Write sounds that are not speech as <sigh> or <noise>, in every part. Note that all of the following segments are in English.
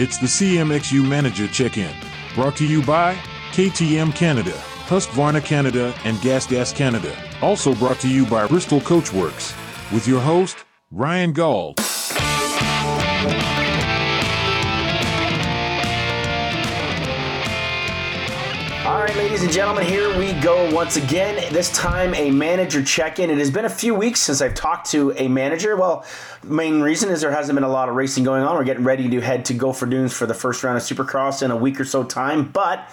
It's the CMXU Manager Check In, brought to you by KTM Canada, Husqvarna Canada, and GasGas Canada. Also brought to you by Bristol Coachworks, with your host, Ryan Gauld. Ladies and gentlemen, here we go once again. This time, a manager check in. It has been a few weeks since I've talked to a manager. Well, main reason is there hasn't been a lot of racing going on. We're getting ready to head to Gopher Dunes for the first round of Supercross in a week or so time. But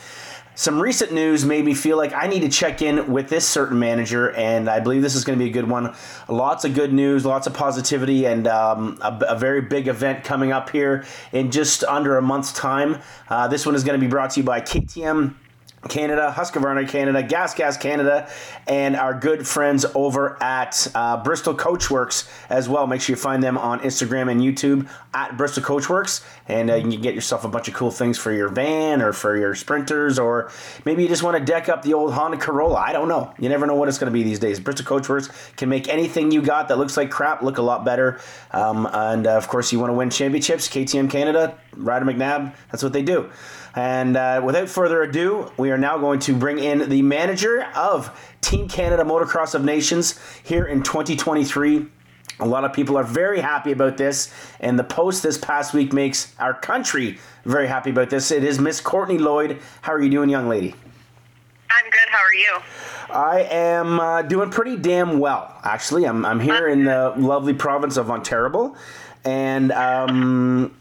some recent news made me feel like I need to check in with this certain manager, and I believe this is going to be a good one. Lots of good news, lots of positivity, and um, a, a, very big event coming up here in just under a month's time. Uh, this one is going to be brought to you by KTM Canada, Husqvarna Canada, GasGas Canada, and our good friends over at uh, Bristol Coachworks as well. Make sure you find them on Instagram and YouTube at Bristol Coachworks, and uh, you can get yourself a bunch of cool things for your van or for your sprinters, or maybe you just want to deck up the old Honda Corolla. I don't know. You never know what it's going to be these days. Bristol Coachworks can make anything you got that looks like crap look a lot better. Um, and uh, of course, you want to win championships, KTM Canada, Ryder McNabb, that's what they do. And uh, without further ado, we are now going to bring in the manager of Team Canada Motocross of Nations here in 2023. A lot of people are very happy about this, and the post this past week makes our country very happy about this. It is Miss Kourtney Lloyd. How are you doing, young lady? I'm good. How are you? I am uh, doing pretty damn well, actually. I'm, I'm here in the lovely province of Ontario, and um,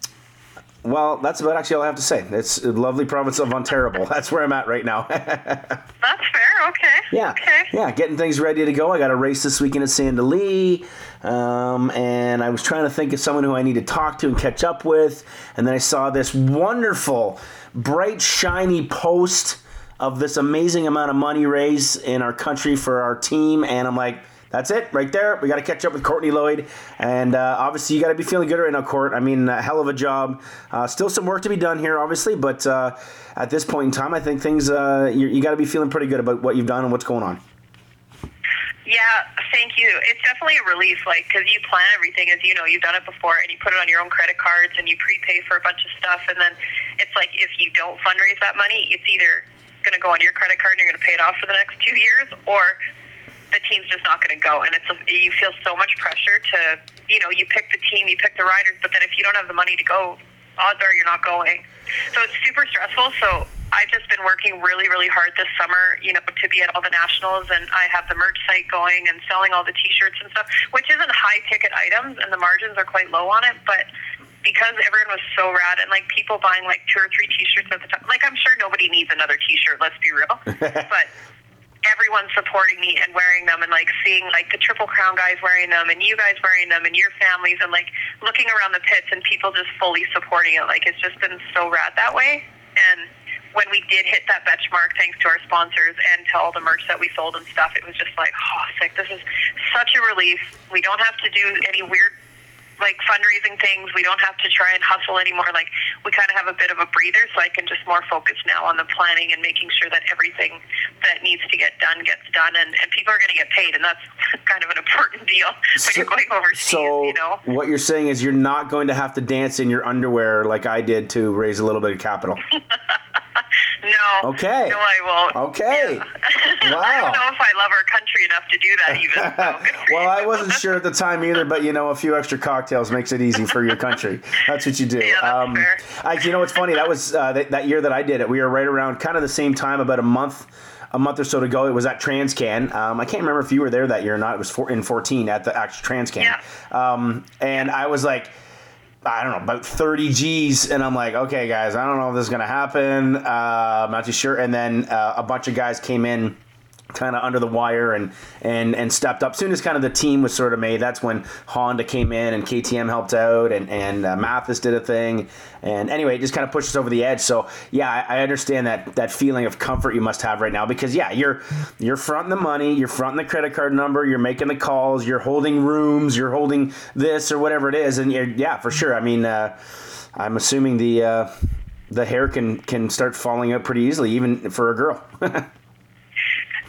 well, that's about actually all I have to say. It's a lovely province of Ontario. <laughs> That's where I'm at right now. <laughs> that's fair. Okay. Yeah. Okay. Yeah, getting things ready to go. I got a race this weekend at Sand um, and I was trying to think of someone who I need to talk to and catch up with, and then I saw this wonderful, bright, shiny post of this amazing amount of money raised in our country for our team, and I'm like that's it right there. We got to catch up with Kourtney Lloyd, and uh, obviously you got to be feeling good right now, Court. I mean, a hell of a job. Uh, still some work to be done here, obviously, but uh, at this point in time, I think things uh, you, you got to be feeling pretty good about what you've done and what's going on. Yeah, thank you. It's definitely a relief, like because you plan everything, as you know, you've done it before, and you put it on your own credit cards, and you prepay for a bunch of stuff, and then it's like if you don't fundraise that money, it's either going to go on your credit card and you're going to pay it off for the next two years, or the team's just not going to go, and it's a, you feel so much pressure to you know you pick the team, you pick the riders, but then if you don't have the money to go, odds are you're not going. So it's super stressful. So I've just been working really, really hard this summer, you know, to be at all the nationals, and I have the merch site going and selling all the T-shirts and stuff, which isn't high ticket items, and the margins are quite low on it, but because everyone was so rad and like people buying like two or three t-shirts at the time like i'm sure nobody needs another t-shirt let's be real <laughs> but everyone supporting me and wearing them and like seeing like the triple crown guys wearing them and you guys wearing them and your families and like looking around the pits and people just fully supporting it. Like it's just been so rad that way. And when we did hit that benchmark thanks to our sponsors and to all the merch that we sold and stuff it was just like oh sick. This is such a relief. We don't have to do any weird like fundraising things. We don't have to try and hustle anymore. Like we kind of have a bit of a breather, so I can just more focus now on the planning and making sure that everything that needs to get done gets done, and, and people are going to get paid, and that's <laughs> kind of an important deal <laughs> when so, you're going overseas. So you know? what you're saying is you're not going to have to dance in your underwear like I did to raise a little bit of capital. <laughs> No. Okay. No, I won't. Okay. Yeah. <laughs> Wow. I don't know if I love our country enough to do that even. So <laughs> well, I wasn't sure at the time either, but you know, a few extra cocktails makes it easy for your country. That's what you do. <laughs> Yeah, that's um, fair. I, you know, what's funny? That was uh, that, that year that I did it. We were right around kind of the same time, about a month a month or so to go. It was at Transcan. Um, I can't remember if you were there that year or not. It was in 14 at the actual Transcan. Yeah. Um, and I was like, I don't know, about 30 G's. And I'm like, okay, guys, I don't know if this is going to happen. Uh, I'm not too sure. And then uh, a bunch of guys came in kind of under the wire and and and stepped up. Soon as kind of the team was sort of made, that's when Honda came in and KTM helped out and and uh, Matthes did a thing. And anyway, it just kind of pushed us over the edge. So yeah, I, I, understand that that feeling of comfort you must have right now because yeah, you're you're fronting the money, you're fronting the credit card number, you're making the calls, you're holding rooms, you're holding this or whatever it is, and yeah, for sure. I mean, uh, I'm assuming the. Uh, the hair can can start falling out pretty easily, even for a girl. <laughs>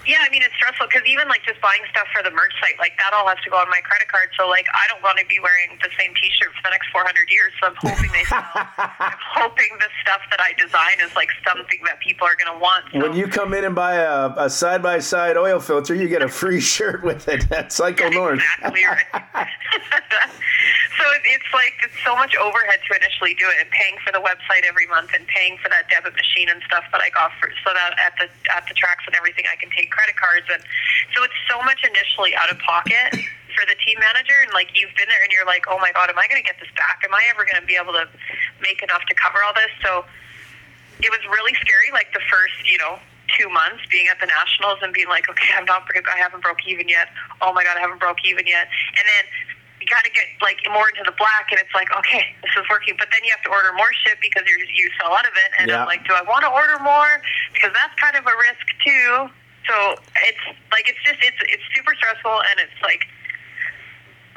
Yeah, I mean it's stressful because even like just buying stuff for the merch site, like that all has to go on my credit card. So like I don't want to be wearing the same T-shirt for the next 400 years. So I'm hoping they sell. <laughs> I'm hoping the stuff that I design is like something that people are gonna want. So. When you come in and buy a, a side-by-side oil filter, you get a free <laughs> shirt with it at Cycle North. Exactly right. <laughs> so it's like it's so much overhead to initially do it, and paying for the website every month, and paying for that debit machine and stuff that I got for so that at the at the tracks and everything I can take credit cards, and so it's so much initially out of pocket for the team manager, and like you've been there and you're like, oh my god, am I going to get this back? Am I ever going to be able to make enough to cover all this? So it was really scary like the first you know two months being at the nationals and being like okay i'm not i haven't broke even yet oh my god i haven't broke even yet and then you got to get like more into the black and it's like okay this is working but then you have to order more shit because you you sell out of it and Yeah. i'm like do i want to order more because that's kind of a risk too so it's like it's just it's it's super stressful and it's like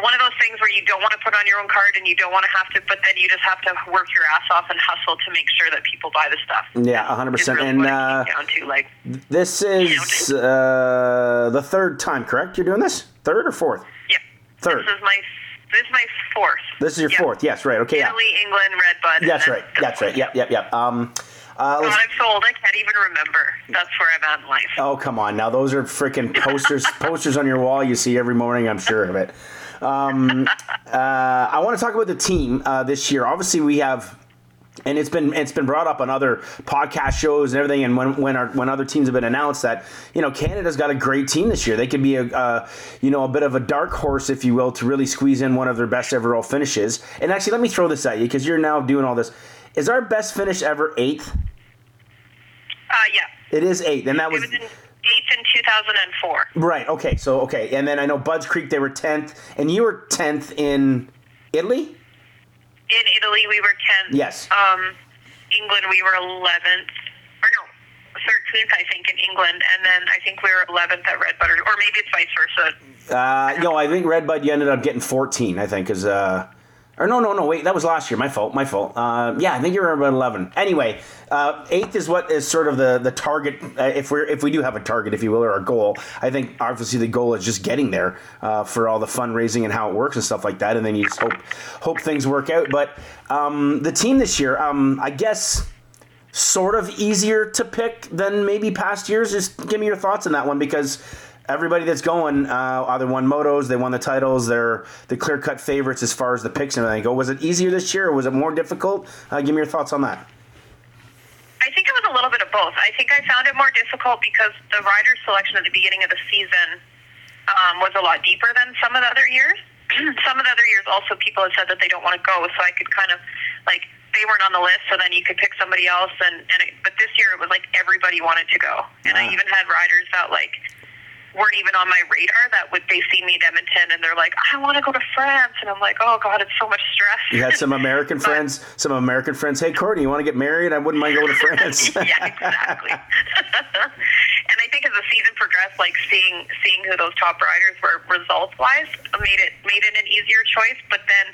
one of those things where you don't want to put on your own card and you don't want to have to, but then you just have to work your ass off and hustle to make sure that people buy the stuff. Yeah, 100%. Really And uh, down to. Like, this is uh, the third time, correct? You're doing this? Third or fourth? yeah, Third. This is my this is my fourth. This is your Yeah. fourth. Yes, right. Okay, yeah. Italy, England, Red Bud. That's right. That's right. Yep, yep, yep. Um, uh, God, I'm so old I can't even remember. That's where I'm at in life. Oh come on! Now those are freaking posters <laughs> posters on your wall you see every morning. I'm sure of it. Um, uh, I want to talk about the team uh, this year. Obviously, we have, and it's been it's been brought up on other podcast shows and everything. And when when our when other teams have been announced that you know Canada's got a great team this year. They could be a uh, you know a bit of a dark horse, if you will, to really squeeze in one of their best overall finishes. And actually, let me throw this at you because you're now doing all this. Is our best finish ever eighth? Uh, yeah. It is eighth, and that It was was in eighth in 2004. Right. Okay. So okay, and then I know Budds Creek they were tenth, and you were tenth in Italy. In Italy, we were 10th. Yes. Um, England, we were 11th. Or no, 13th, I think, in England. And then I think we were 11th at Red Butter. Or maybe it's vice versa. Uh, no, I think Red Bud you ended up getting fourteen. I think because uh, or no, no, no. Wait, that was last year. My fault. My fault. Uh, yeah, I think you were about eleven. Anyway, uh, eighth is what is sort of the the target. Uh, if we're if we do have a target, if you will, or a goal. I think obviously the goal is just getting there uh, for all the fundraising and how it works and stuff like that. And then you just hope hope things work out. But um, the team this year, um, I guess. sort of easier to pick than maybe past years. Just give me your thoughts on that one because everybody that's going uh, either won motos, they won the titles, they're the clear cut favorites as far as the picks and everything go. Was it easier this year or was it more difficult? Uh, give me your thoughts on that. I think it was a little bit of both. I think I found it more difficult because the rider selection at the beginning of the season um, was a lot deeper than some of the other years. <clears throat> some of the other years, also people have said that they don't want to go, so I could kind of like they weren't on the list, so then you could pick somebody else. And and it, but this year it was like everybody wanted to go, and I Ah. even had riders that like weren't even on my radar that would they see me in Edmonton and they're like, I want to go to France, and I'm like, oh god, it's so much stress. You had some American <laughs> friends, some American friends. Hey, Kourtney, you want to get married? I wouldn't mind going to <laughs> France. yeah, exactly. <laughs> and I think as the season progressed, like seeing seeing who those top riders were results wise made it made it an easier choice. But then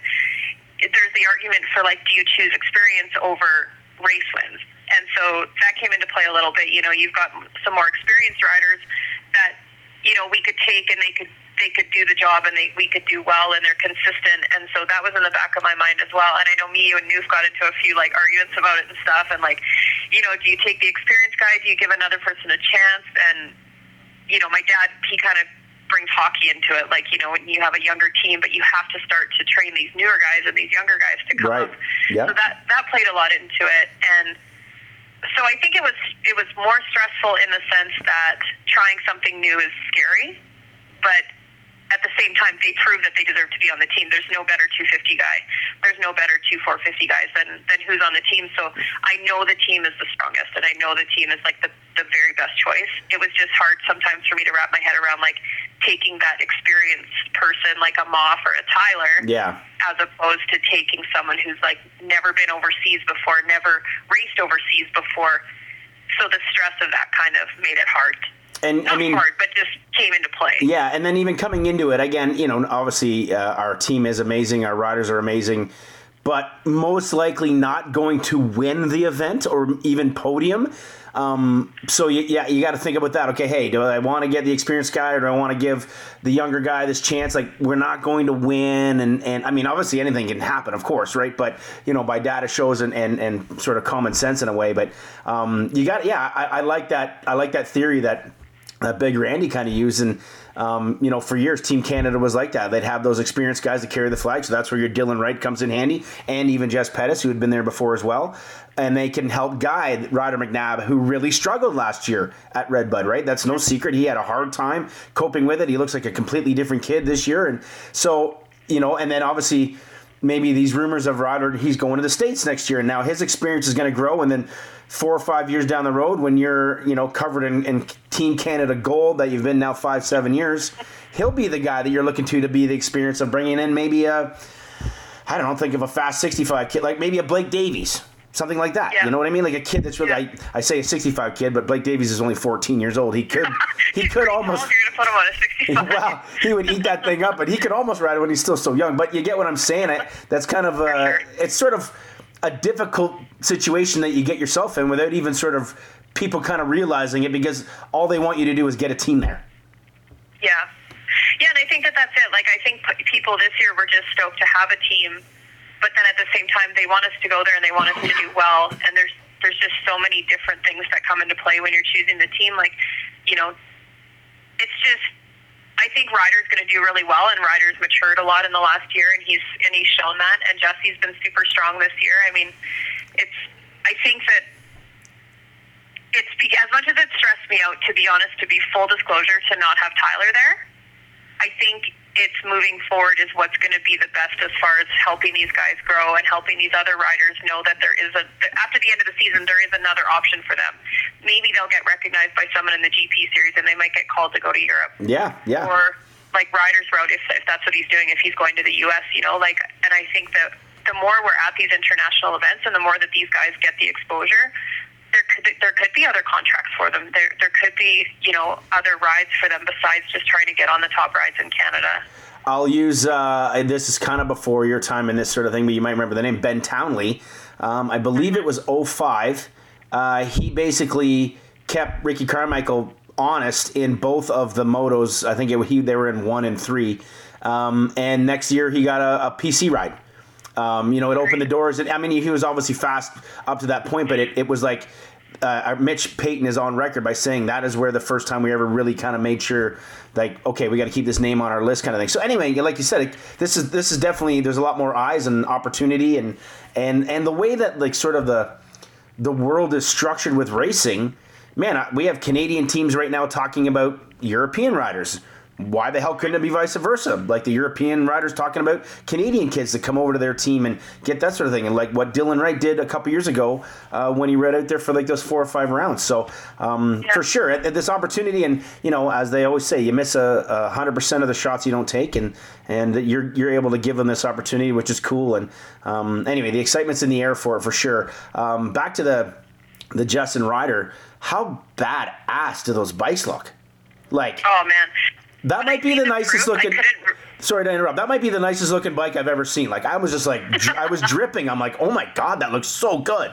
there's the argument for like, do you choose experience over race wins? And so that came into play a little bit. You know, you've got some more experienced riders that you know we could take and they could they could do the job and they we could do well and they're consistent. And so that was in the back of my mind as well. And I know me you and Noof got into a few like arguments about it and stuff. And like you know do you take the experienced guy? Do you give another person a chance? And you know my dad he kind of brings hockey into it. Like you know when you have a younger team but you have to start to train these newer guys and these younger guys to come Right. up. Yeah. so that that played a lot into it. And so I think it was it was more stressful in the sense that trying something new is scary, but at the same time they prove that they deserve to be on the team. There's no better 250 guy. There's no better 2450 guys than than who's on the team. So I know the team is the strongest, and I know the team is like the the very best choice. It was just hard sometimes for me to wrap my head around like taking that experienced person like a Moff or a Tyler yeah. as opposed to taking someone who's like never been overseas before, never raced overseas before. So the stress of that kind of made it hard. And Not I mean, hard, but just came into play. Yeah, and then even coming into it again, you know, obviously uh, our team is amazing, our riders are amazing, but most likely not going to win the event or even podium. Um, so you, yeah, you got to think about that. Okay, hey, do I want to get the experienced guy or do I want to give the younger guy this chance? Like we're not going to win, and and I mean obviously anything can happen, of course, right? But you know by data shows and and, and sort of common sense in a way. But um, you got yeah, I, I like that. I like that theory that that Big Randy kind of used and. Um, you know, for years, Team Canada was like that. They'd have those experienced guys to carry the flag, so that's where your Dylan Wright comes in handy, and even Jess Pettis, who had been there before as well and they can help guide Ryder McNabb, who really struggled last year at Redbud, right? That's no secret. He had a hard time coping with it. He looks like a completely different kid this year. And so, you know, and then obviously maybe these rumors of Ryder, he's going to the States next year. And now his experience is going to grow. And then four or five years down the road, when you're, you know, covered in, in Team Canada gold that you've been now five, seven years, he'll be the guy that you're looking to to be the experience of bringing in maybe a, I don't know, think of a fast 65 kid, like maybe a Blake Davies something like that. Yeah. You know what I mean? Like a kid that's really yeah. I, I, say a 65 kid, but Blake Davies is only 14 years old. He <laughs> could he could almost well, he would eat that thing up, but he could almost ride it when he's still so young. But you get what I'm saying? I, that's kind of uh, it's sort of a difficult situation that you get yourself in without even sort of people kind of realizing it because all they want you to do is get a team there. Yeah. Yeah, and I think that that's it. Like, I think people this year were just stoked to have a team but then at the same time they want us to go there and they want us to do well and there's there's just so many different things that come into play when you're choosing the team like you know it's just I think Ryder's going to do really well, and Ryder's matured a lot in the last year, and he's and he's shown that. And Jesse's been super strong this year. I mean, it's I think that it's as much as it stressed me out, to be honest, to be full disclosure, to not have Tyler there. I think it's moving forward is what's going to be the best as far as helping these guys grow and helping these other riders know that there is a after the end of the season there is another option for them. Maybe they'll get recognized by someone in the GP series and they might get called to go to Europe. Yeah, yeah. Or like Ryder's Road, if, if that's what he's doing if he's going to the US, you know, like and I think that the more we're at these international events and the more that these guys get the exposure, there could there could be other contracts for them. There there could be you know other rides for them besides just trying to get on the top rides in Canada. I'll use uh, this is kind of before your time and this sort of thing, but you might remember the name Ben Townley. Um, I believe it was 05. Uh, he basically kept Ricky Carmichael honest in both of the motos. I think it, he they were in one and three. Um, and next year he got a, a PC ride. Um, you know, it opened the doors. And, I mean, he was obviously fast up to that point, but it, it was like uh, Mitch Payton is on record by saying that is where the first time we ever really kind of made sure, like, okay, we got to keep this name on our list, kind of thing. So anyway, like you said, this is this is definitely there's a lot more eyes and opportunity, and and and the way that like sort of the the world is structured with racing, man, we have Canadian teams right now talking about European riders why the hell couldn't it be vice versa? Like the European riders talking about Canadian kids that come over to their team and get that sort of thing, and like what Dylan Wright did a couple years ago uh, when he read out there for like those four or five rounds. So um, yeah. for sure, at, at this opportunity, and you know, as they always say, you miss a hundred percent of the shots you don't take, and and you're you're able to give them this opportunity, which is cool. And um, anyway, the excitement's in the air for it for sure. Um, back to the the Justin Ryder. How bad ass do those bikes look? Like, oh man, that might be the nicest looking. Sorry to interrupt. That might be the nicest looking bike I've ever seen. Like I was just like, I was dripping. I'm like, oh my god, that looks so good.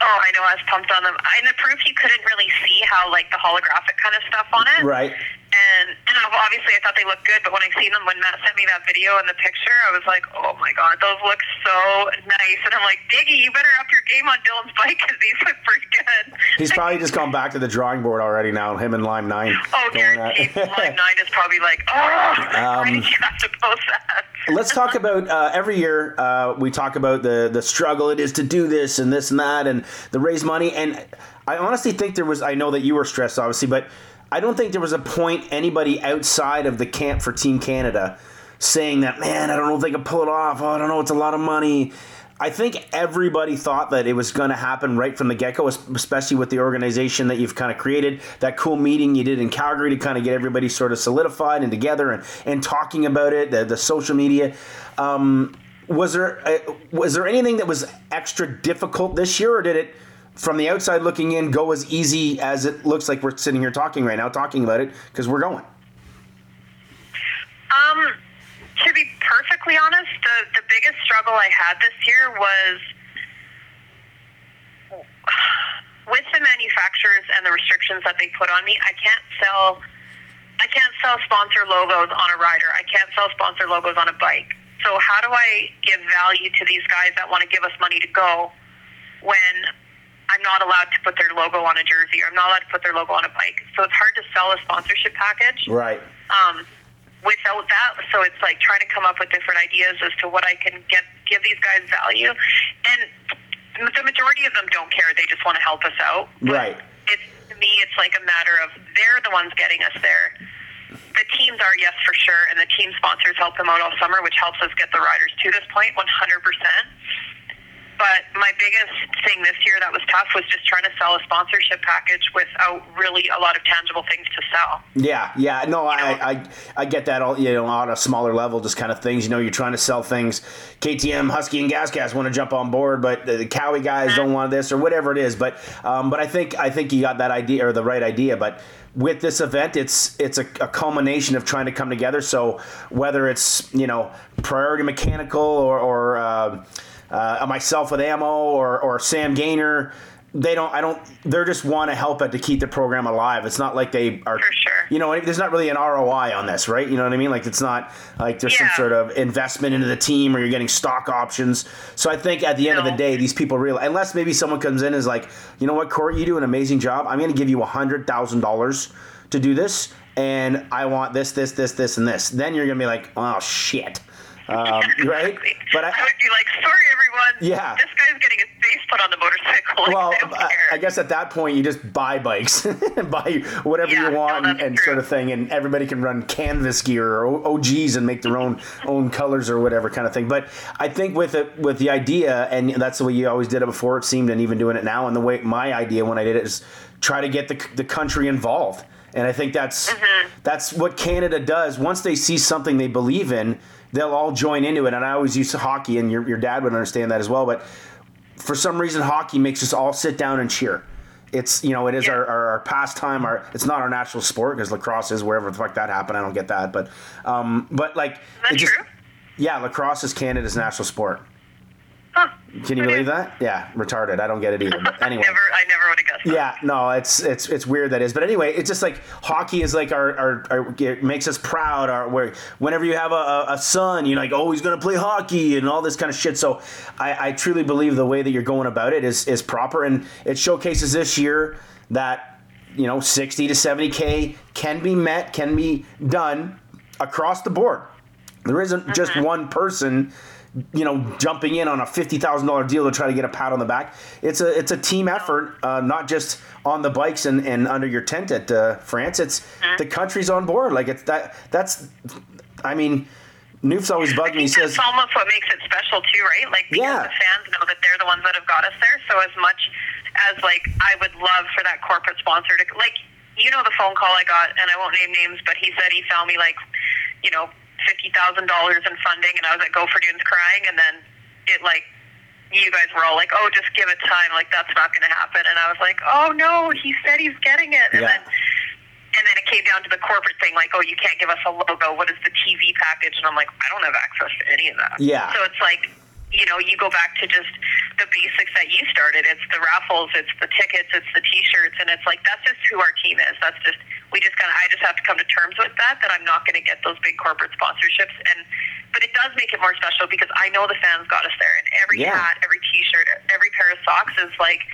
Oh, I know. I was pumped on them. In the proof, you couldn't really see how like the holographic kind of stuff on it. Right and and obviously I thought they looked good, but when I seen them, when Matt sent me that video and the picture, I was like, oh my god, those look so nice. And I'm like, Diggy, you better up your game on Dylan's bike because these look pretty good. He's probably just gone back to the drawing board already now. Him and Lime Nine. <laughs> Oh, guaranteed. <laughs> Lime Nine is probably like, oh, <laughs> um, you have to post that? let's talk about uh, every year uh, we talk about the the struggle it is to do this and this and that and the raise money and I honestly think there was I know that you were stressed obviously but I don't think there was a point anybody outside of the camp for Team Canada saying that, man, I don't know if they can pull it off. Oh, I don't know, it's a lot of money. I think everybody thought that it was going to happen right from the get go, especially with the organization that you've kind of created. That cool meeting you did in Calgary to kind of get everybody sort of solidified and together and, and talking about it, the, the social media. Um, was there uh, was there anything that was extra difficult this year, or did it? From the outside looking in go as easy as it looks like we're sitting here talking right now, talking about it because we're going? Um, to be perfectly honest, the the biggest struggle I had this year was with the manufacturers and the restrictions that they put on me. I can't sell. I can't sell sponsor logos on a rider. I can't sell sponsor logos on a bike. So how do I give value to these guys that want to give us money to go when I'm not allowed to put their logo on a jersey or I'm not allowed to put their logo on a bike? So it's hard to sell a sponsorship package. Right. Um, without that, so it's like trying to come up with different ideas as to what I can get give these guys value. And the majority of them don't care; they just want to help us out. But Right. It's to me, it's like a matter of they're the ones getting us there. The teams are yes for sure, and the team sponsors help them out all summer, which helps us get the riders to this point, one hundred percent. But my biggest thing this year that was tough was just trying to sell a sponsorship package without really a lot of tangible things to sell. Yeah, yeah, no, I, I, I get that all you know on a smaller level, just kind of things. You know, you're trying to sell things. KTM, Husky, and GasGas want to jump on board, but the, the Kawi guys don't want this or whatever it is. But, um, but I think I think you got that idea or the right idea. But with this event, it's it's a, a culmination of trying to come together. So whether it's you know Priority Mechanical or or uh, uh, myself with ammo or or Sam Gaynor they don't i don't They're just want to help it to keep the program alive. It's not like they are For sure. you know there's not really an roi on this right? You know what i mean? Like it's not like there's some sort of investment into the team or you're getting stock options. So i think at the end of the day these people realize unless maybe someone comes in and is like you know what corey you do an amazing job. I'm going to give you a hundred thousand dollars to do this and i want this this this this and this. Then you're going to be like oh shit. Um, <laughs> right? But I, would be like, sorry, everyone. Yeah. This guy's getting his face put on the motorcycle. <laughs> Like, well, I I, guess at that point you just buy bikes, <laughs> buy whatever Yeah, you want, no, and, and sort of thing, and everybody can run canvas gear or OGs and make their own own colors or whatever kind of thing. But I think with it, with the idea, and that's the way you always did it before. It seemed, and even doing it now, and the way my idea when I did it is try to get the the country involved. And I think that's Mm-hmm. that's what Canada does. Once they see something they believe in, they'll all join into it. And I always use hockey, and your your dad would understand that as well. But for some reason hockey makes us all sit down and cheer. It's you know it is Yeah. our, our, our pastime. Our it's not our national sport because lacrosse is wherever the fuck that happened. I don't get that, but um, but like that it just true? yeah, lacrosse is Canada's national sport. <laughs> Can you believe that? Yeah, retarded. I don't get it either. But <laughs> anyway. Never, I never would have guessed. that. Yeah, no, it's it's it's weird that is, but anyway, it's just like hockey is like our, our, our it makes us proud. Our where whenever you have a, a, son, you're like, oh, he's gonna play hockey and all this kind of shit. So I, I truly believe the way that you're going about it is is proper, and it showcases this year that you know 60 to 70 k can be met, can be done across the board. There isn't just mm-hmm. one person, you know, jumping in on a fifty thousand dollar deal to try to get a pat on the back. It's a it's a team effort, uh, not just on the bikes and, and under your tent at uh, France. It's the country's on board. Like it's that that's, I mean, Noof's always bugged me. He says, that's almost what makes it special too, right? Like because Yeah. the fans know that they're the ones that have got us there. So as much as like I would love for that corporate sponsor to like, you know, the phone call I got, and I won't name names, but he said he found me like, you know, fifty thousand dollars in funding, and I was at Go oh, for Dunes crying, and then it like. You guys were all like, "Oh, just give it time. Like that's not going to happen." And I was like, "Oh no, he said he's getting it." And Yeah. then and then it came down to the corporate thing, like, oh, you can't give us a logo. What is the TV package? And I'm like, I don't have access to any of that. Yeah. So it's like, you know, you go back to just the basics that you started. It's the raffles, it's the tickets, it's the T-shirts, and it's like that's just who our team is. That's just we just kind of I just have to come to terms with that that I'm not going to get those big corporate sponsorships and. But it does make it more special because I know the fans got us there, and every Yeah. hat, every T-shirt, every pair of socks is like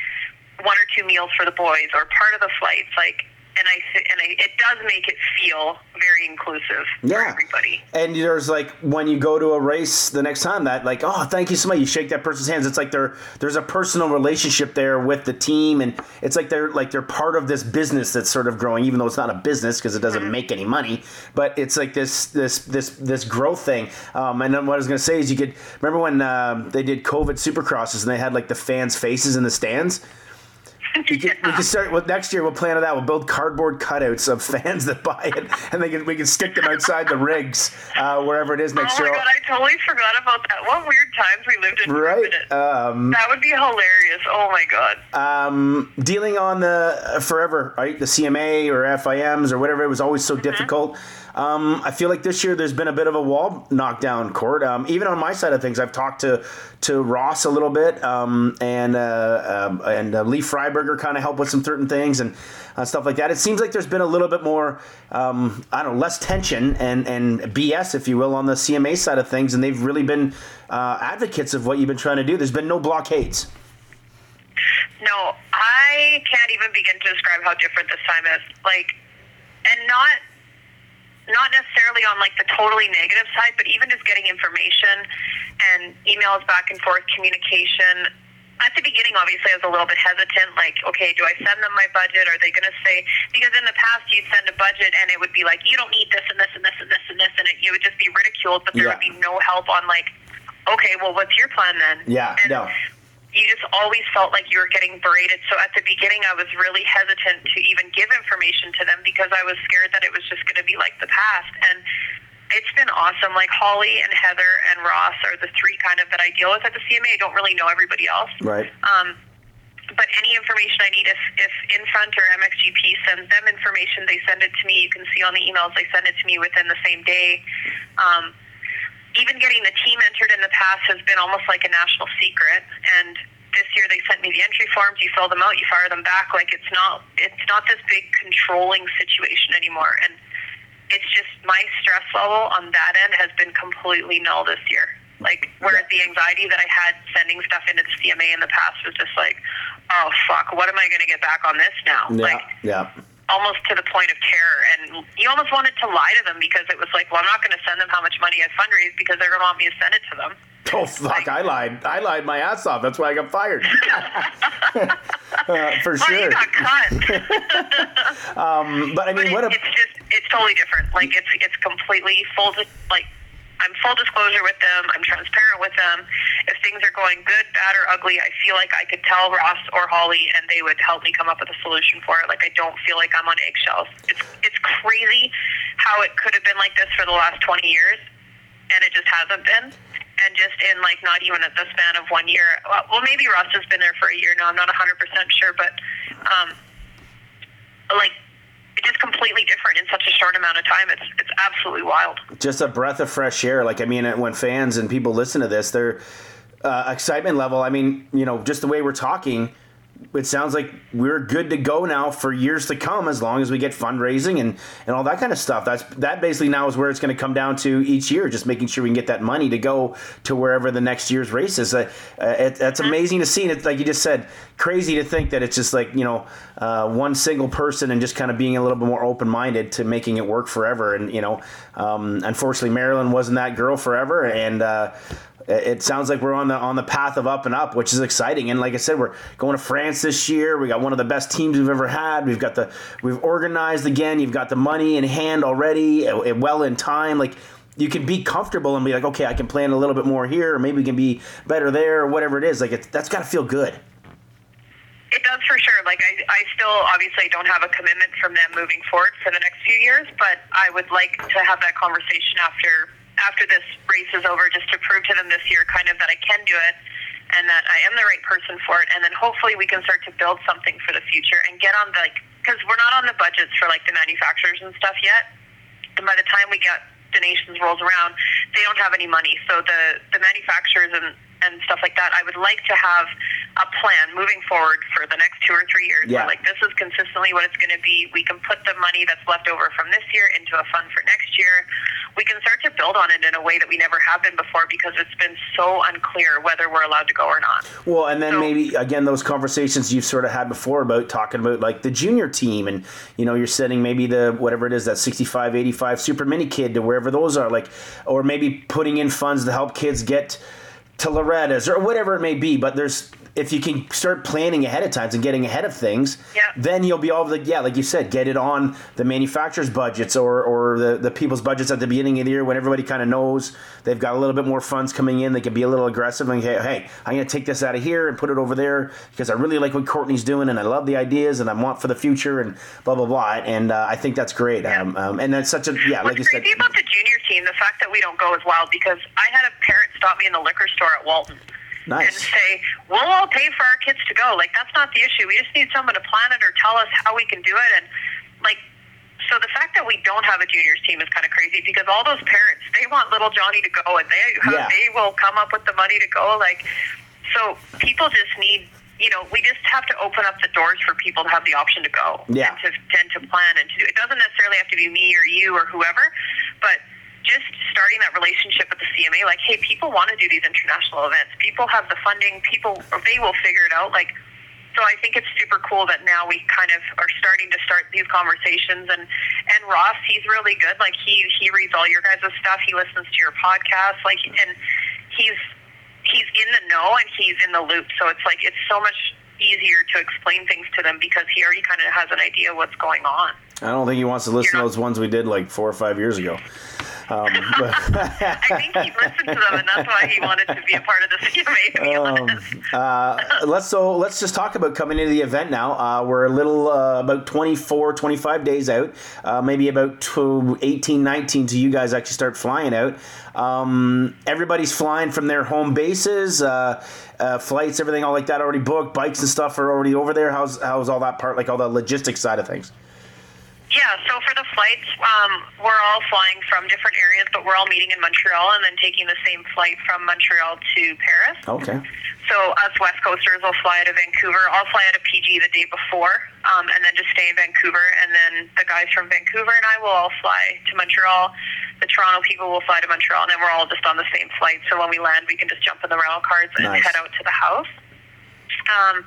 one or two meals for the boys or part of the flights. Like, and I and I, it does make it feel very inclusive for Yeah. everybody. and there's like when you go to a race the next time that like oh thank you so much you shake that person's hands. It's like there there's a personal relationship there with the team and it's like they're like they're part of this business that's sort of growing even though it's not a business because it doesn't make any money. But it's like this this this this growth thing. Um, and then what I was gonna say is you could remember when um, they did COVID Supercrosses and they had like the fans faces in the stands <laughs> we can, we can start well, next year. We'll plan on that. We'll build cardboard cutouts of fans that buy it, <laughs> and they can we can stick them outside the rigs uh, wherever it is next year. oh my year. god, I totally forgot about that. What weird times we lived in. Right. Um, that would be hilarious. Oh my god. um, dealing on the uh, forever, right? The CMA or FIMs or whatever. It was always so difficult. Um, I feel like this year there's been a bit of a wall knockdown, Court. Um, even on my side of things, I've talked to to Ross a little bit, um, and uh, um, and uh, Lee Freiberger kind of helped with some certain things and uh, stuff like that. It seems like there's been a little bit more, um, I don't know, less tension and and BS, if you will, on the CMA side of things, and they've really been uh, advocates of what you've been trying to do. There's been no blockades. No, I can't even begin to describe how different this time is. Like, and not not necessarily on like the totally negative side, but even just getting information and emails back and forth, communication. At the beginning, obviously, I was a little bit hesitant. Like, okay, do I send them my budget? Are they going to say because in the past you'd send a budget and it would be like you don't need this and this and this and this and this, and it, you would just be ridiculed, but there Yeah. would be no help on like, okay, well, what's your plan then? Yeah, and no. You just always felt like you were getting berated. So at the beginning, I was really hesitant to even give information to them because I was scared that it was just going to be like the past. And it's been awesome. Like Holly and Heather and Ross are the three kind of that I deal with at the CMA. I don't really know everybody else. Right. Um, but any information I need, if, if Infront or MXGP sends them information, they send it to me. You can see on the emails they send it to me within the same day. Um, even getting the team entered in the past has been almost like a national secret. And this year they sent me the entry forms. You fill them out, you fire them back. Like it's not it's not this big controlling situation anymore. And it's just my stress level on that end has been completely null this year. Like whereas the anxiety that I had sending stuff into the CMA in the past was just like, oh fuck, what am I going to get back on this now? Yeah. Like yeah. Almost to the point of terror. And you almost wanted to lie to them because it was like, well, I'm not going to send them how much money I fundraised because they're going to want me to send it to them. <laughs> Oh fuck! I lied. I lied my ass off. That's why I got fired. <laughs> Uh, for you sure. got cut. <laughs> But I but mean, it, what a it's just, it's totally different. Like, it's it's completely full, di- like, I'm full disclosure with them. I'm transparent with them. If things are going good, bad, or ugly, I feel like I could tell Ross or Holly, and they would help me come up with a solution for it. Like I don't feel like I'm on eggshells. It's it's crazy how it could have been like this for the last 20 years, and it just hasn't been. And just in like not even at the span of one year. Well, maybe Ross has been there for a year now. I'm not 100 percent sure, but um, like it's just completely different in such a short amount of time. It's it's absolutely wild. just a breath of fresh air. Like I mean, when fans and people listen to this, their uh, excitement level. I mean, you know, just the way we're talking, it sounds like we're good to go now for years to come, as long as we get fundraising and and all that kind of stuff. That's that basically now is where it's going to come down to each year, just making sure we can get that money to go to wherever the next year's race is. Uh, uh, it, that's amazing to see, and it's like you just said, crazy to think that it's just like you know uh, one single person and just kind of being a little bit more open minded to making it work forever. And you know, um, unfortunately, Maryland wasn't that girl forever, and. Uh, it sounds like we're on the on the path of up and up, which is exciting. And like I said, we're going to France this year. We got one of the best teams we've ever had. We've got the we've organized again. You've got the money in hand already, uh, well in time. Like you can be comfortable and be like, okay, I can plan a little bit more here, or maybe we can be better there, or whatever it is. Like that's got to feel good. It does for sure. Like I, I still obviously don't have a commitment from them moving forward for the next few years, but I would like to have that conversation after after this race is over, just to prove to them this year kind of that I can do it and that I am the right person for it, and then hopefully we can start to build something for the future and get on the like because we're not on the budgets for like the manufacturers and stuff yet. And by the time we get donations rolls around, they don't have any money. So the the manufacturers and and stuff like that, I would like to have a plan moving forward for the next two or three years. Yeah. Like this is consistently what it's going to be. We can put the money that's left over from this year into a fund for next year. We can start to build on it in a way that we never have been before because it's been so unclear whether we're allowed to go or not. Well, and then So- maybe again those conversations you've sort of had before about talking about like the junior team and you know you're sending maybe the whatever it is that 65 85 super mini kid to wherever those are like or maybe putting in funds to help kids get to Loretta's or whatever it may be but there's if you can start planning ahead of times and getting ahead of things Yeah. then you'll be able to yeah like you said get it on the manufacturers budgets or, or the, the people's budgets at the beginning of the year when everybody kind of knows they've got a little bit more funds coming in. They can be a little aggressive and hey, hey i'm going to take this out of here and put it over there because i really like what courtney's doing and i love the ideas and i want for the future and blah blah blah. And uh, i think that's great. Um, um, and that's such a yeah like What's you said crazy about the junior team, the fact that we don't go is wild because I had a parent stop me in the liquor store at Walton and say, "We'll all pay for our kids to go." Like that's not the issue. We just need someone to plan it or tell us how we can do it. And like so the fact that we don't have a juniors team is kind of crazy because all those parents they want little Johnny to go and they Yeah. <laughs> they will come up with the money to go. Like, so people just need. You know, we just have to open up the doors for people to have the option to go Yeah. and to and to plan and to do. It doesn't necessarily have to be me or you or whoever, but just starting that relationship with the CMA. Like, hey, people want to do these international events. People have the funding. People they will figure it out. Like, so I think it's super cool that now we kind of are starting to start these conversations. And and Ross, he's really good. Like he he reads all your guys' stuff. He listens to your podcast. Like and he's he's in the know and he's in the loop. So it's like it's so much easier to explain things to them because he already kind of has an idea what's going on. I don't think he wants to listen to those ones we did like four or five years ago. Um, but <laughs> I think he listened to them, and that's why he wanted to be a part of the CMA. To be honest. uh, let's so let's just talk about coming into the event now. Uh, we're a little uh, about 24, 25 days out, uh, maybe about to 18, 19 to you guys actually start flying out. Um, everybody's flying from their home bases, uh, uh, flights, everything, all like that already booked. Bikes and stuff are already over there. How's how's all that part, like all the logistics side of things? Yeah, so for the flights, um, we're all flying from different areas, but we're all meeting in Montreal and then taking the same flight from Montreal to Paris. Okay. So us West Coasters will fly to Vancouver. I'll fly out of PG the day before, um, and then just stay in Vancouver. And then the guys from Vancouver and I will all fly to Montreal. The Toronto people will fly to Montreal, and then we're all just on the same flight. So when we land, we can just jump in the rental cars and Nice. head out to the house. Um,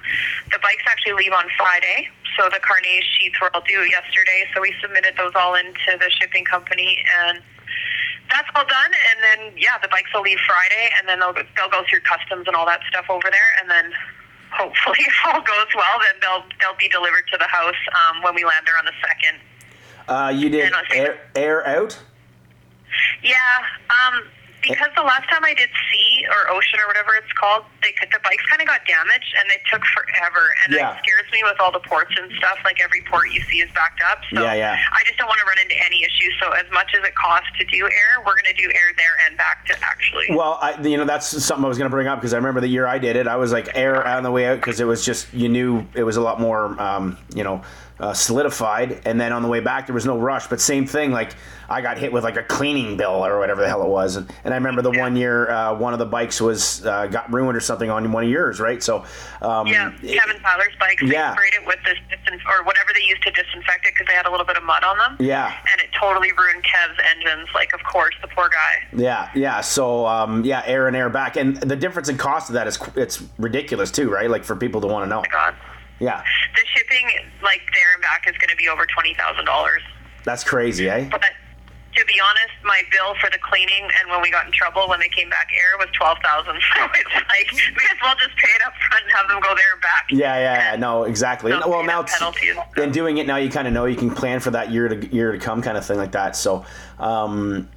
the bikes actually leave on Friday, so the carnet sheets were all due yesterday. So we submitted those all into the shipping company, and that's all done. And then yeah, the bikes will leave Friday, and then they'll they'll go through customs and all that stuff over there, and then hopefully <laughs> if all goes well, then they'll they'll be delivered to the house um, when we land there on the second. Uh, you did And I'll say- air, air out. Yeah, um, because the last time I did sea or ocean or whatever it's called, they the bikes kind of got damaged and they took forever, and Yeah. it scares me with all the ports and stuff. Like every port you see is backed up, so Yeah, yeah. I just don't want to run into any issues. So as much as it costs to do air, we're going to do air there and back to actually. Well, I, you know that's something I was going to bring up because I remember the year I did it. I was like air on the way out because it was just you knew it was a lot more, um, you know, uh, solidified. And then on the way back there was no rush. But same thing, like I got hit with like a cleaning bill or whatever the hell it was. And, and I remember the one year uh, one of the bikes was uh, got ruined or something on one of yours, right? So um, yeah, Kevin bikes. They Yeah. sprayed it with this disin- or whatever they used to disinfect it because they had a little bit of mud on them. Yeah. and it totally ruined Kev's engines. Like, of course, the poor guy. Yeah, yeah. So um, yeah, air and air back, and the difference in cost of that is it's ridiculous too, right? Like for people to want to know. God. Yeah, The shipping, like there and back, is going to be over twenty thousand dollars. that's crazy, eh? But to be honest, my bill for the cleaning and when we got in trouble when they came back air was twelve thousand. <laughs> So it's like we as well just pay it up front and have them go there and back. Yeah, yeah, yeah. No, exactly. Don't well, now penalties. in doing it now, you kind of know you can plan for that year to year to come, kind of thing like that. So, um,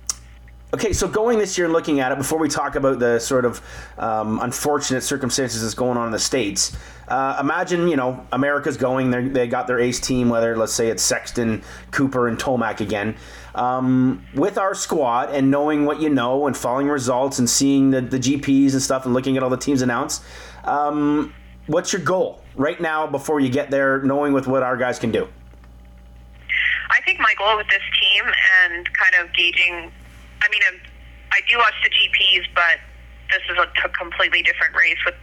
okay, so going this year and looking at it before we talk about the sort of um, unfortunate circumstances that's going on in the states. Uh, imagine, you know, America's going. They got their ace team, whether let's say it's Sexton, Cooper, and Tomac again. Um, with our squad and knowing what you know and following results and seeing the, the GPs and stuff and looking at all the teams announced, um, what's your goal right now before you get there, knowing with what our guys can do? I think my goal with this team and kind of gauging, I mean, I'm, I do watch the GPs, but this is a t- completely different race. With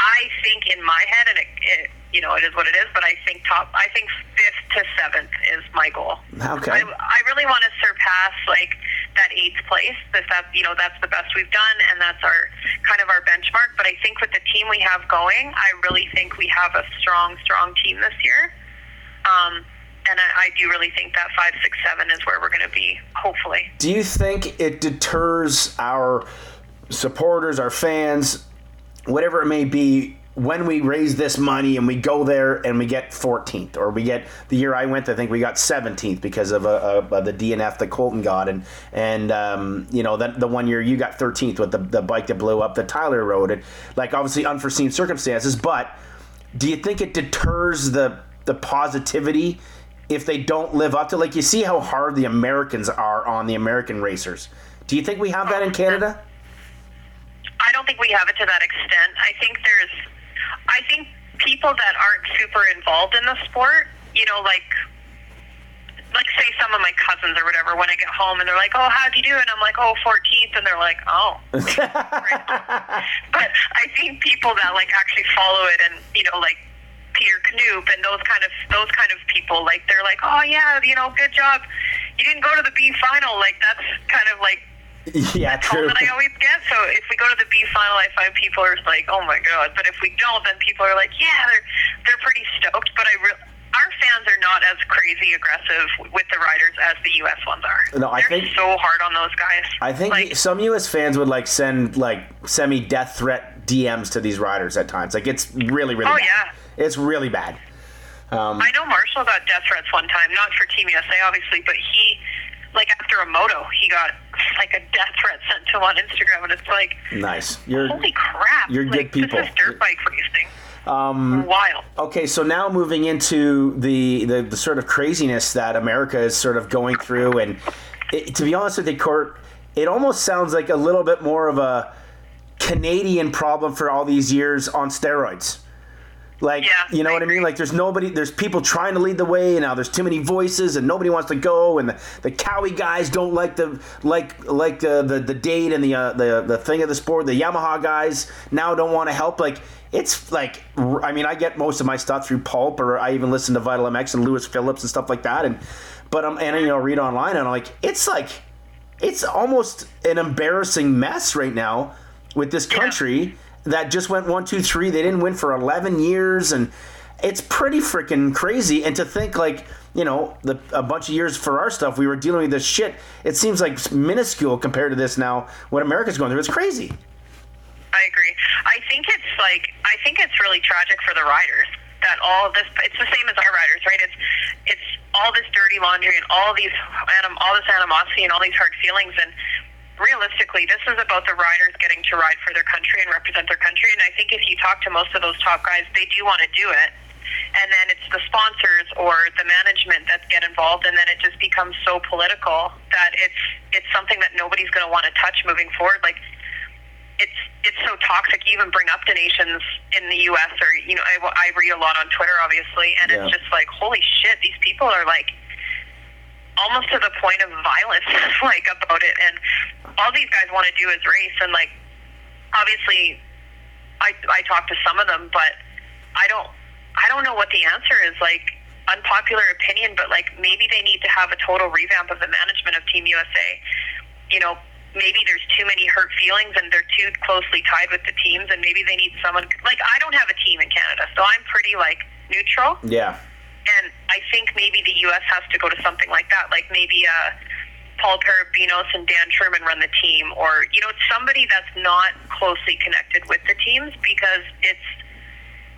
I think in my head, and it, it, you know, it is what it is. But I think top, I think fifth to seventh is my goal. Okay. I, I really want to surpass like that eighth place. That that you know that's the best we've done, and that's our kind of our benchmark. But I think with the team we have going, I really think we have a strong, strong team this year. Um, and I, I do really think that five, six, seven is where we're going to be. Hopefully. Do you think it deters our supporters, our fans, whatever it may be, when we raise this money and we go there and we get 14th, or we get the year I went, I think we got 17th because of, uh uh the DNF that Colton got, and and um, you know that the one year you got 13th with the, the bike that blew up the Tyler rode, and like obviously unforeseen circumstances, but do you think it deters the the positivity if they don't live up to like you see how hard the Americans are on the American racers? Do you think we have that in Canada? I don't think we have it to that extent. I think there's, I think people that aren't super involved in the sport, you know, like like say some of my cousins or whatever when I get home and they're like, "Oh, how'd you do?" and I'm like, "Oh, 14th," and they're like, "Oh." <laughs> but I think people that like actually follow it and you know like Peter Knoop and those kind of those kind of people like they're like, "Oh yeah, you know, good job. You didn't go to the B final." Like that's kind of like <laughs> yeah, tone true. that I always get. So if we go to the B final, I find people are like, "Oh my god!" But if we don't, then people are like, "Yeah, they're they're pretty stoked." But I re- our fans are not as crazy aggressive with the riders as the U.S. ones are. No, I they're think- so hard on those guys. I think like, some U.S. fans would like send like semi death threat DMs to these riders at times. Like it's really, really Oh, bad. yeah. It's really bad. Um, I know Marshall got death threats one time, not for Team USA, obviously, but he, like after a moto, he got like a death threat sent to him on Instagram, and it's like, nice. You're holy crap! you're like, good people. This is dirt bike racing. Um, Wild. Okay, so now moving into the, the, the sort of craziness that America is sort of going through, and it, to be honest with you, Court, it almost sounds like a little bit more of a Canadian problem for all these years on steroids. Like, Yeah, you know I what I mean? Like, there's nobody, there's people trying to lead the way, and now there's too many voices, and nobody wants to go, and the, the Kawi guys don't like the like like the the, the date and the uh, the the thing of the sport. The Yamaha guys now don't want to help. Like, it's like, I mean, I get most of my stuff through Pulp, or I even listen to Vital MX and Lewis Phillips and stuff like that, and but I'm and you know, read online, and I'm like, it's like, it's almost an embarrassing mess right now with this country that just went one, two, three. They didn't win for 11 years, and it's pretty freaking crazy. And to think like, you know, the, a bunch of years for our stuff, we were dealing with this shit. It seems like minuscule compared to this now. What America's going through, it's crazy. I agree. I think it's like I think it's really tragic for the riders that all this. It's the same as our riders, right? It's it's all this dirty laundry and all these anim, all this animosity and all these hard feelings. And realistically, this is about the riders getting to ride for their country and represent their country. And I think if you talk to most of those top guys, they do want to do it. And then it's the sponsors or the management that get involved, and then it just becomes so political that it's it's something that nobody's going to want to touch moving forward. Like it's it's so toxic. You even bring up the nations in the U.S. or you know I, I read a lot on Twitter, obviously, and Yeah. it's just like holy shit, these people are like almost to the point of violence, <laughs> like about it. And all these guys want to do is race, and like obviously, I I talk to some of them, but I don't I don't know what the answer is. Like unpopular opinion, but like maybe they need to have a total revamp of the management of Team USA. You know, maybe there's too many hurt feelings and they're too closely tied with the teams, and maybe they need someone like I don't have a team in Canada, so I'm pretty like neutral. Yeah. And I think maybe the U.S. has to go to something like that, like maybe uh, Paul Perebijnos and Dan Truman run the team, or you know, somebody that's not closely connected with the teams because it's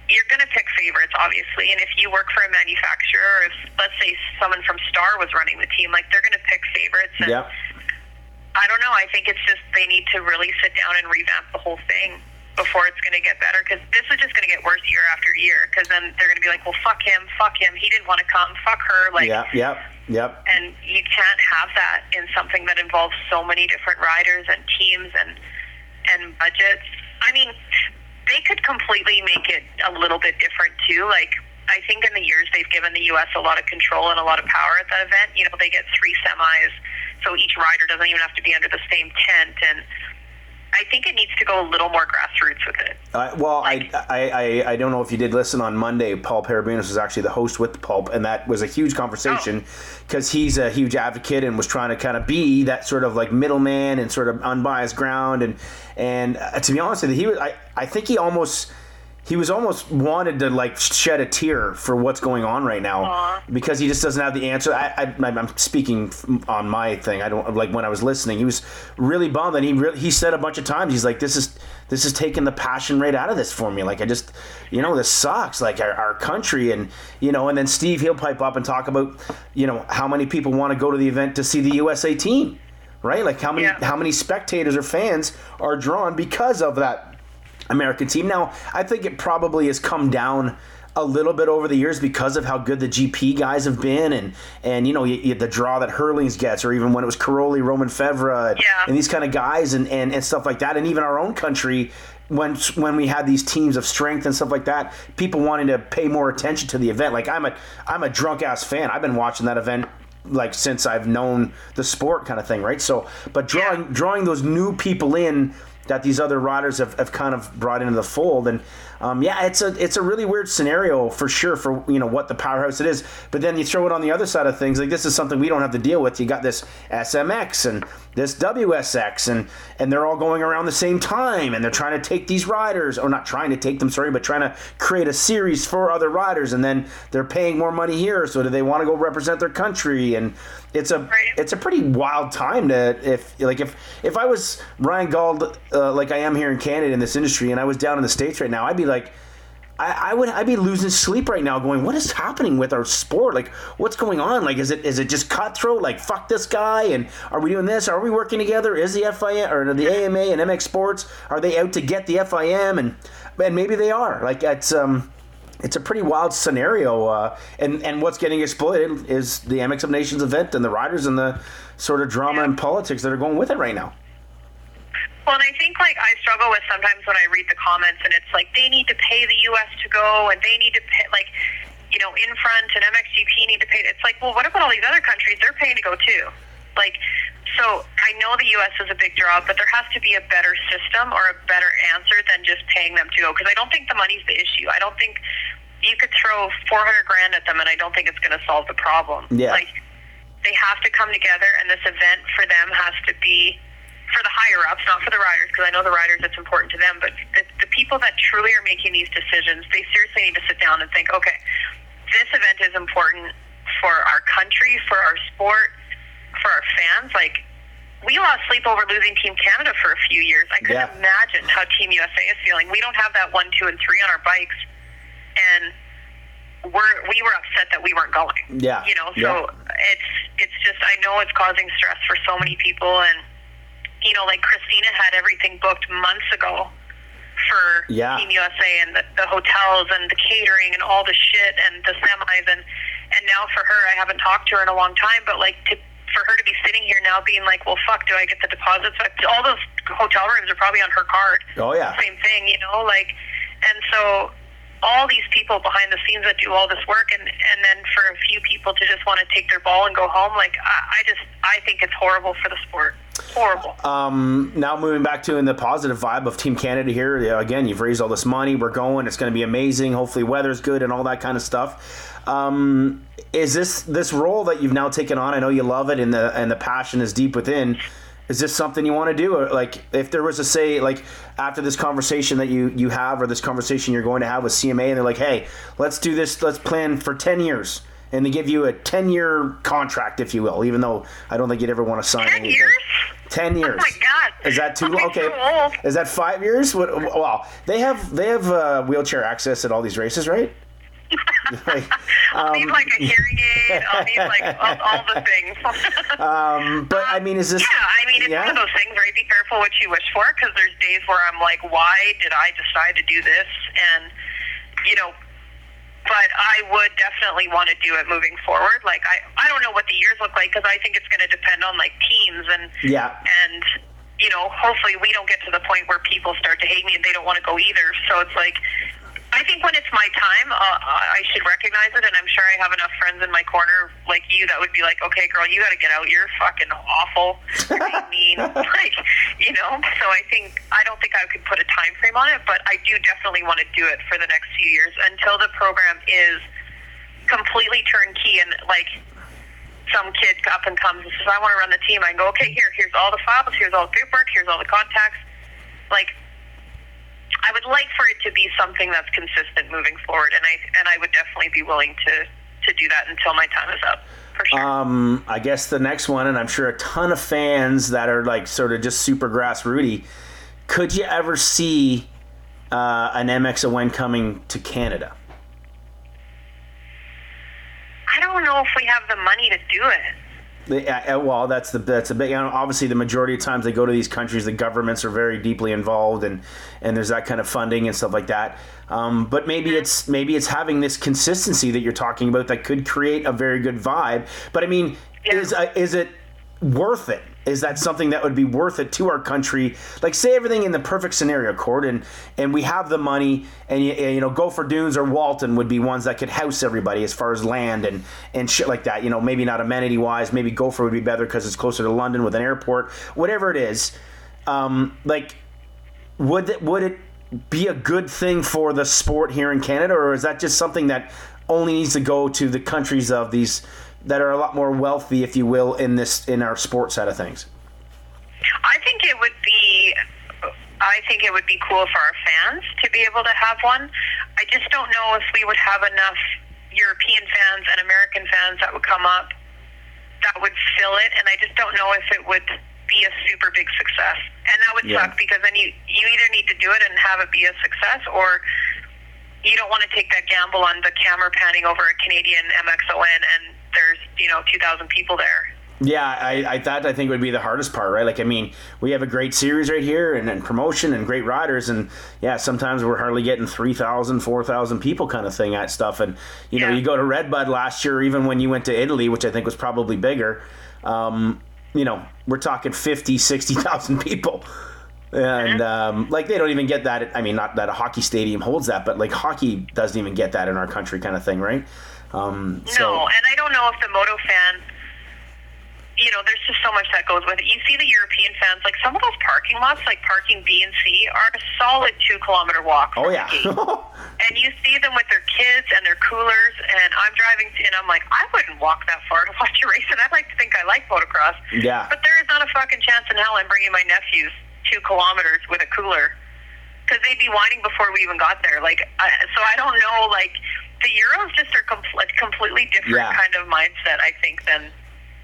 you're going to pick favorites, obviously. And if you work for a manufacturer, or if let's say someone from Star was running the team, like they're going to pick favorites. And Yeah. I don't know. I think it's just they need to really sit down and revamp the whole thing before it's going to get better because this is just going to get worse year after year because then they're going to be like, well, fuck him, fuck him. He didn't want to come. Fuck her. Like, Yeah. Yep. Yep. and you can't have that in something that involves so many different riders and teams and and budgets. I mean, they could completely make it a little bit different too. Like I think in the years they've given the U.S. a lot of control and a lot of power at that event. You know, they get three semis, so each rider doesn't even have to be under the same tent and. I think it needs to go a little more grassroots with it. Uh, well, Like- I, I, I, I don't know if you did listen on Monday. Paul Perebijnos was actually the host with the Pulp, and that was a huge conversation because he's a huge advocate and was trying to kind of be that sort of like middleman and sort of unbiased ground. And and uh, to be honest with you, he was. I, I think he almost. He was almost wanted to like shed a tear for what's going on right now Aw. because he just doesn't have the answer. I, I, I'm speaking on my thing. I don't like when I was listening. He was really bummed, and he re- he said a bunch of times, he's like, "This is this is taking the passion right out of this for me. Like I just, you know, this sucks. Like our, our country, and you know." And then Steve he'll pipe up and talk about, you know, how many people want to go to the event to see the USA team, right? Like how many Yeah. how many spectators or fans are drawn because of that American team. Now, I think it probably has come down a little bit over the years because of how good the GP guys have been, and and you know you, you, the draw that Herlings gets, or even when it was Cairoli, Romain Febvre, and, Yeah. and these kind of guys, and, and and stuff like that, and even our own country. When, when we had these teams of strength and stuff like that, people wanting to pay more attention to the event. Like I'm a I'm a drunk ass fan. I've been watching that event like since I've known the sport kind of thing, right? So, but drawing yeah. drawing those new people in that these other riders have, have kind of brought into the fold. And um, yeah, it's a it's a really weird scenario for sure for you know what the powerhouse it is. But then you throw it on the other side of things, like this is something we don't have to deal with. You got this SMX and this WSX, and and they're all going around the same time, and they're trying to take these riders, or not trying to take them, sorry, but trying to create a series for other riders, and then they're paying more money here, so do they want to go represent their country? And it's a right. it's a pretty wild time to if like if if I was Ryan Gauld uh, like I am here in Canada in this industry, and I was down in the states right now, I'd be like. I, I, would I'd be losing sleep right now, going, what is happening with our sport? Like, what's going on? Like, is it is it just cutthroat? Like, fuck this guy, and are we doing this? Are we working together? Is the FIM or the AMA and MX Sports are they out to get the FIM? And and maybe they are. Like, it's um it's a pretty wild scenario. Uh, and and what's getting exploited is the MX of Nations event and the riders and the sort of drama and politics that are going with it right now. Well, and I think like I struggle with sometimes when I read the comments and it's like they need to pay the U.S. to go and they need to pay like you know Infront and MXGP need to pay. It's like well, what about all these other countries? They're paying to go too. Like so, I know the U.S. is a big draw, but there has to be a better system or a better answer than just paying them to go. Because I don't think the money's the issue. I don't think you could throw 400 grand at them, and I don't think it's going to solve the problem. Yeah. Like they have to come together, and this event for them has to be for the higher ups, not for the riders, because I know the riders it's important to them, but the, the people that truly are making these decisions, they seriously need to sit down and think, okay, this event is important for our country, for our sport, for our fans. Like, we lost sleep over losing Team Canada for a few years. I couldn't yeah. imagine how Team USA is feeling. We don't have that one, two, and three on our bikes, and we're we were upset that we weren't going. Yeah, you know. So yeah. it's it's just I know it's causing stress for so many people, and you know, like Christina had everything booked months ago for yeah. Team USA and the, the hotels and the catering and all the shit and the semis and and now for her, I haven't talked to her in a long time, but like to for her to be sitting here now being like, well, fuck, do I get the deposits? All those hotel rooms are probably on her card. Oh yeah, same thing, you know, like, and so all these people behind the scenes that do all this work, and and then for a few people to just want to take their ball and go home, like, I, I just I think it's horrible for the sport. Horrible. Um, now moving back to in the positive vibe of Team Canada here. Again, you've raised all this money. We're going. It's going to be amazing. Hopefully, weather's good and all that kind of stuff. Um, is this this role that you've now taken on? I know you love it, and the and the passion is deep within. Is this something you want to do? Or like, if there was a say, like after this conversation that you you have, or this conversation you're going to have with CMA, and they're like, "Hey, let's do this. Let's plan for ten years." and they give you a 10 year contract, if you will, even though I don't think you'd ever want to sign 10 anything. years? 10 years. Oh my God. Is that too long? Okay. Is that five years? What, well, they have they have uh, wheelchair access at all these races, right? Like, <laughs> um, I'll need like a hearing aid. I'll need like <laughs> all, all the things. <laughs> um, but I mean, is this? Yeah, I mean, it's yeah? one of those things, right? Be careful what you wish for, because there's days where I'm like, why did I decide to do this? And you know, but I would definitely want to do it moving forward. Like I, I don't know what the years look like because I think it's going to depend on like teams and yeah, and you know, hopefully we don't get to the point where people start to hate me and they don't want to go either. So it's like I think when it's my time, uh, I should recognize it, and I'm sure I have enough friends in my corner like you that would be like, "Okay, girl, you got to get out. You're fucking awful, You're <laughs> mean, like you know." So I think I don't think I could put a time frame on it, but I do definitely want to do it for the next few years until the program is completely turnkey and like some kid up and comes and says, "I want to run the team." I go, "Okay, here, here's all the files, here's all the paperwork, here's all the contacts." Like I would like for it to be something that's consistent moving forward, and I and I would definitely be willing to to do that until my time is up. For sure. Um, I guess the next one, and I'm sure a ton of fans that are like sort of just super grassrooty. Could you ever see uh, an MXON coming to Canada? I don't know if we have the money to do it. Uh, well, that's the that's a big. You know, obviously, the majority of times they go to these countries, the governments are very deeply involved, and and there's that kind of funding and stuff like that. Um, but maybe it's maybe it's having this consistency that you're talking about that could create a very good vibe. But I mean, yeah. is uh, is it worth it? Is that something that would be worth it to our country? Like, say everything in the perfect scenario, Cord, and and we have the money, and you, you know, Gopher Dunes or Walton would be ones that could house everybody as far as land and and shit like that. You know, maybe not amenity wise, maybe Gopher would be better because it's closer to London with an airport, whatever it is. Um, like, would it, would it be a good thing for the sport here in Canada, or is that just something that only needs to go to the countries of these that are a lot more wealthy, if you will, in this in our sports side of things? I think it would be. I think it would be cool for our fans to be able to have one. I just don't know if we would have enough European fans and American fans that would come up that would fill it, and I just don't know if it would be a super big success. And that would Yeah. suck because then you you either need to do it and have it be a success, or you don't want to take that gamble on the camera panning over a Canadian MXON and there's you know 2,000 people there. Yeah, I, I that I think would be the hardest part, right? Like, I mean, we have a great series right here and, and promotion and great riders, and yeah, sometimes we're hardly getting 3,000, 4,000 people kind of thing at stuff. And, you know, Yeah. you go to Redbud last year, even when you went to Italy, which I think was probably bigger, um, you know, we're talking 50, 60,000 people. And um, like they don't even get that. I mean, not that a hockey stadium holds that, but like hockey doesn't even get that in our country, kind of thing, right? Um, so, No, and I don't know if the moto fan, you know, there's just so much that goes with it. You see the European fans, like some of those parking lots, like parking B and C, are a solid two kilometer walk. oh yeah, the gate. <laughs> and you see them with their kids and their coolers, and I'm driving, to, and I'm like, I wouldn't walk that far to watch a race, and I'd like to think I like motocross. Yeah. But there is not a fucking chance in hell I'm bringing my nephews two kilometers with a cooler. Because they'd be whining before we even got there. Like, I, so I don't know. Like, the Euros just are com- a completely different Yeah. kind of mindset, I think, than,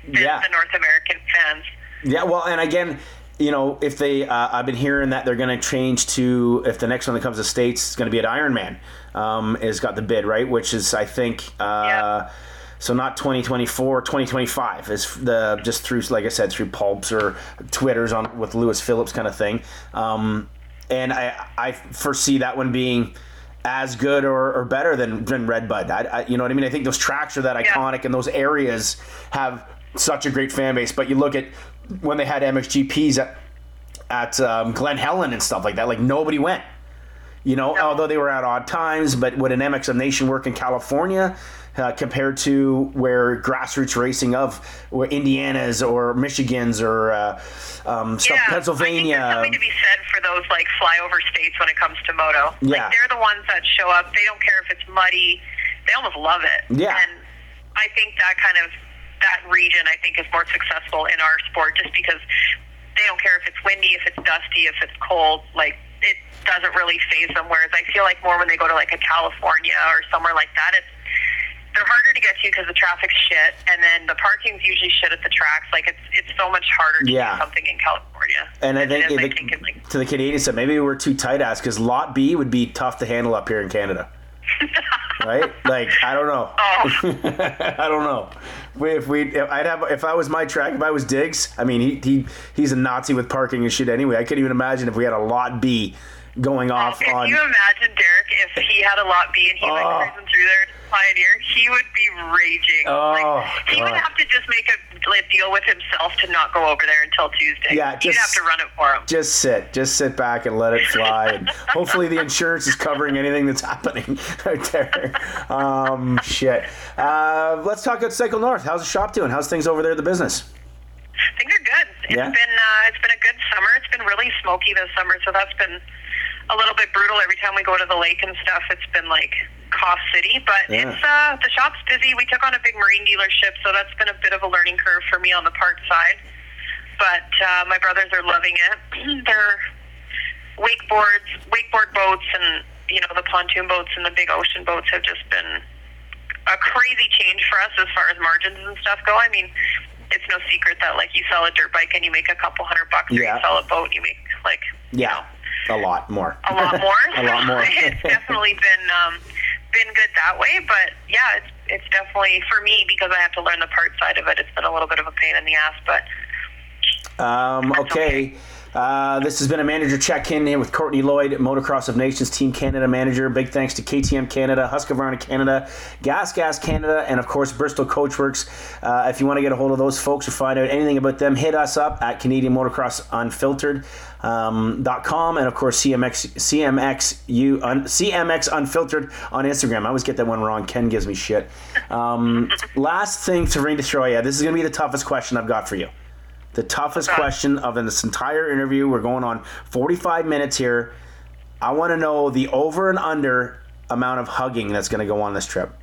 than Yeah. the North American fans. Yeah, well, and again, you know, if they, uh, I've been hearing that they're going to change to if the next one that comes to states is going to be at Ironman, um, has got the bid right, which is I think, uh, Yeah. so not 2024, 2025 is the just through like I said through pulps or twitters on with Lewis Phillips kind of thing, um, and I I foresee that one being. As good or, or better than, than Redbud. I, I, you know what I mean? I think those tracks are that Yeah. iconic and those areas have such a great fan base. But you look at when they had MXGPs at at um, Glen Helen and stuff like that, like nobody went. You know, No. although they were at odd times, but would an MX of Nation work in California uh, compared to where grassroots racing of where Indiana's or Michigan's or uh, um, stuff, I think Pennsylvania? there's something to be said for those like flyover states when it comes to moto. Yeah. Like they're the ones that show up. They don't care if it's muddy. They almost love it. Yeah. And I think that kind of that region I think is more successful in our sport just because they don't care if it's windy, if it's dusty, if it's cold. Like it doesn't really phase them. Whereas I feel like more when they go to like a California or somewhere like that, it's they're harder to get to because the traffic's shit, and then the parking's usually shit at the tracks. Like it's it's so much harder to Yeah. do something in California. and I think, is, the, think in, like, to the Canadians said maybe we're too tight ass because Lot B would be tough to handle up here in Canada. <laughs> right? Like I don't know. oh, <laughs> I don't know. If we, if I'd have, if I was my track, if I was Diggs, I mean, he, he he's a Nazi with parking and shit anyway. I couldn't even imagine if we had a lot B going oh, off could on. you imagine Derek if he had a lot B and he Oh. went cruising through there Pioneer? He would be raging. Oh, like, he would have to just make a like, deal with himself to not go over there until Tuesday. Yeah, He'd just- have to run it for him. Just sit, just sit back and let it fly, and hopefully the insurance is covering anything that's happening <laughs> right there. Um, shit. Uh, let's talk about Cycle North. How's the shop doing? How's things over there at the business? Things are good. It's Yeah? been uh, it's been a good summer. It's been really smoky this summer, so that's been a little bit brutal. Every time we go to the lake and stuff, it's been like cough city. But Yeah. it's uh, the shop's busy. We took on a big marine dealership, so that's been a bit of a learning curve for me on the parts side. But uh, my brothers are loving it. <clears throat> They're wakeboards, wakeboard boats, and you know the pontoon boats and the big ocean boats have just been a crazy change for us as far as margins and stuff go. I mean, it's no secret that like you sell a dirt bike and you make a couple hundred bucks, or you sell a boat, you make like Yeah, a lot more. a lot more. <laughs> a lot more. <laughs> it's definitely been um, been good that way, but yeah, it's it's definitely for me because I have to learn the part side of it. It's been a little bit of a pain in the ass, but Um, okay. Uh, this has been a manager check-in here with Kourtney Lloyd, Motocross of Nations Team Canada manager. Big thanks to KTM Canada, Husqvarna Canada, GasGas Canada, and of course Bristol Coachworks. Uh, if you want to get a hold of those folks or find out anything about them, hit us up at Canadian Motocross Unfiltered. Um, .com and of course CMX CMXU un, CMX Unfiltered on Instagram. I always get that one wrong. Ken gives me shit. Um, last thing to to throw you. This is going to be the toughest question I've got for you. The toughest question of this entire interview. We're going on 45 minutes here. I want to know the over and under amount of hugging that's going to go on this trip. <laughs>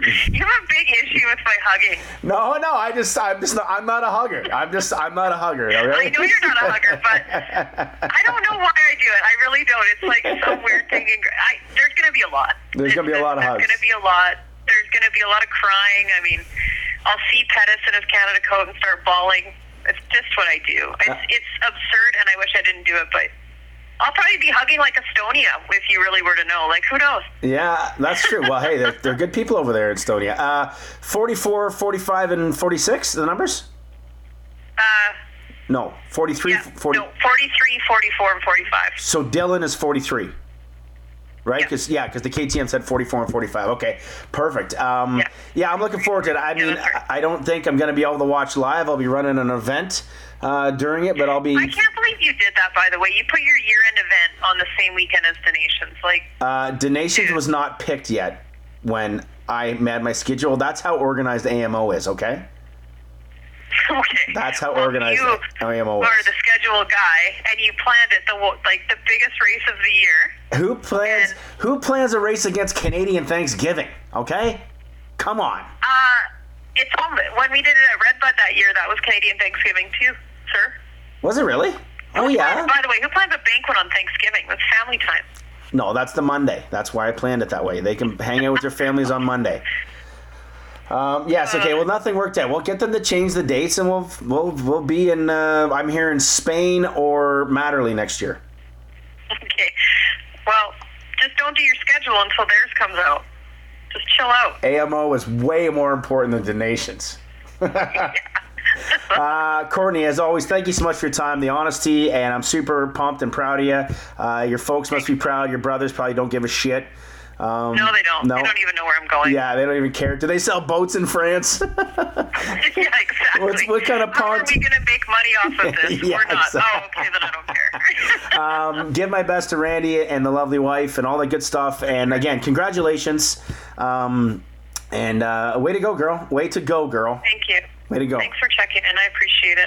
You have a big issue with my hugging. No, no, I just, I'm just, not, I'm not a hugger. I'm just, I'm not a hugger. Okay? I know you're not a hugger, but I don't know why I do it. I really don't. It's like some weird thing. <laughs> I, there's going to be a lot. There's gonna be a lot of There's hugs. going to be a lot. There's going to be a lot of crying. I mean, I'll see Pettis in his Canada coat and start bawling. It's just what I do. It's, Uh. it's absurd, and I wish I didn't do it, but I'll probably be hugging like Estonia if you really were to know. Like, who knows? Yeah, that's true. Well, hey, they're, they're good people over there in Estonia. Uh, 44, 45, and 46, the numbers? Uh, No, 43, yeah, 40. no, 43, 44, and 45. So Dylan is 43. Right? Yeah. Because yeah, because the KTM said 44 and 45. Okay, perfect. Um, yeah. Yeah. I'm looking forward to it. I mean, I don't think I'm going to be able to watch live. I'll be running an event uh, during it, but I'll be. I can't believe you did that, by the way. You put your year-end event on the same weekend as Donations. Like, Uh, Donations was not picked yet when I made my schedule. That's how organized AMO is. Okay. <laughs> okay. That's how Well, organized you AMO are is. the schedule guy, and you planned it the like the biggest race of the year. Who plans? And- Who plans a race against Canadian Thanksgiving? Okay. Come on. Uh, it's on when we did it at Redbud that year. That was Canadian Thanksgiving too, sir. Was it really? Oh yeah. By the way, who plans a banquet on Thanksgiving? That's family time. No, that's the Monday. That's why I planned it that way. They can hang out with their families on Monday. Um, yes. Okay. Well, nothing worked out. We'll get them to change the dates, and we'll we'll we'll be in. Uh, I'm here in Spain or Matterley next year. Okay. Well, just don't do your schedule until theirs comes out. Just chill out. AMO is way more important than donations. <laughs> uh, Kourtney, as always, thank you so much for your time, the honesty, and I'm super pumped and proud of you. Uh, your folks must be proud. Your brothers probably don't give a shit. Um, No, they don't. No. They don't even know where I'm going. Yeah, they don't even care. Do they sell boats in France? <laughs> <laughs> yeah, exactly. What's- what kind of How are we going to make money off of this? <laughs> Yeah, We're not. exactly. Oh, okay, then I don't care. um, give my best to Randy and the lovely wife and all that good stuff. And again, congratulations. Um, and uh, way to go, girl. Way to go, girl. Thank you. Way to go. Thanks for checking in. I appreciate it.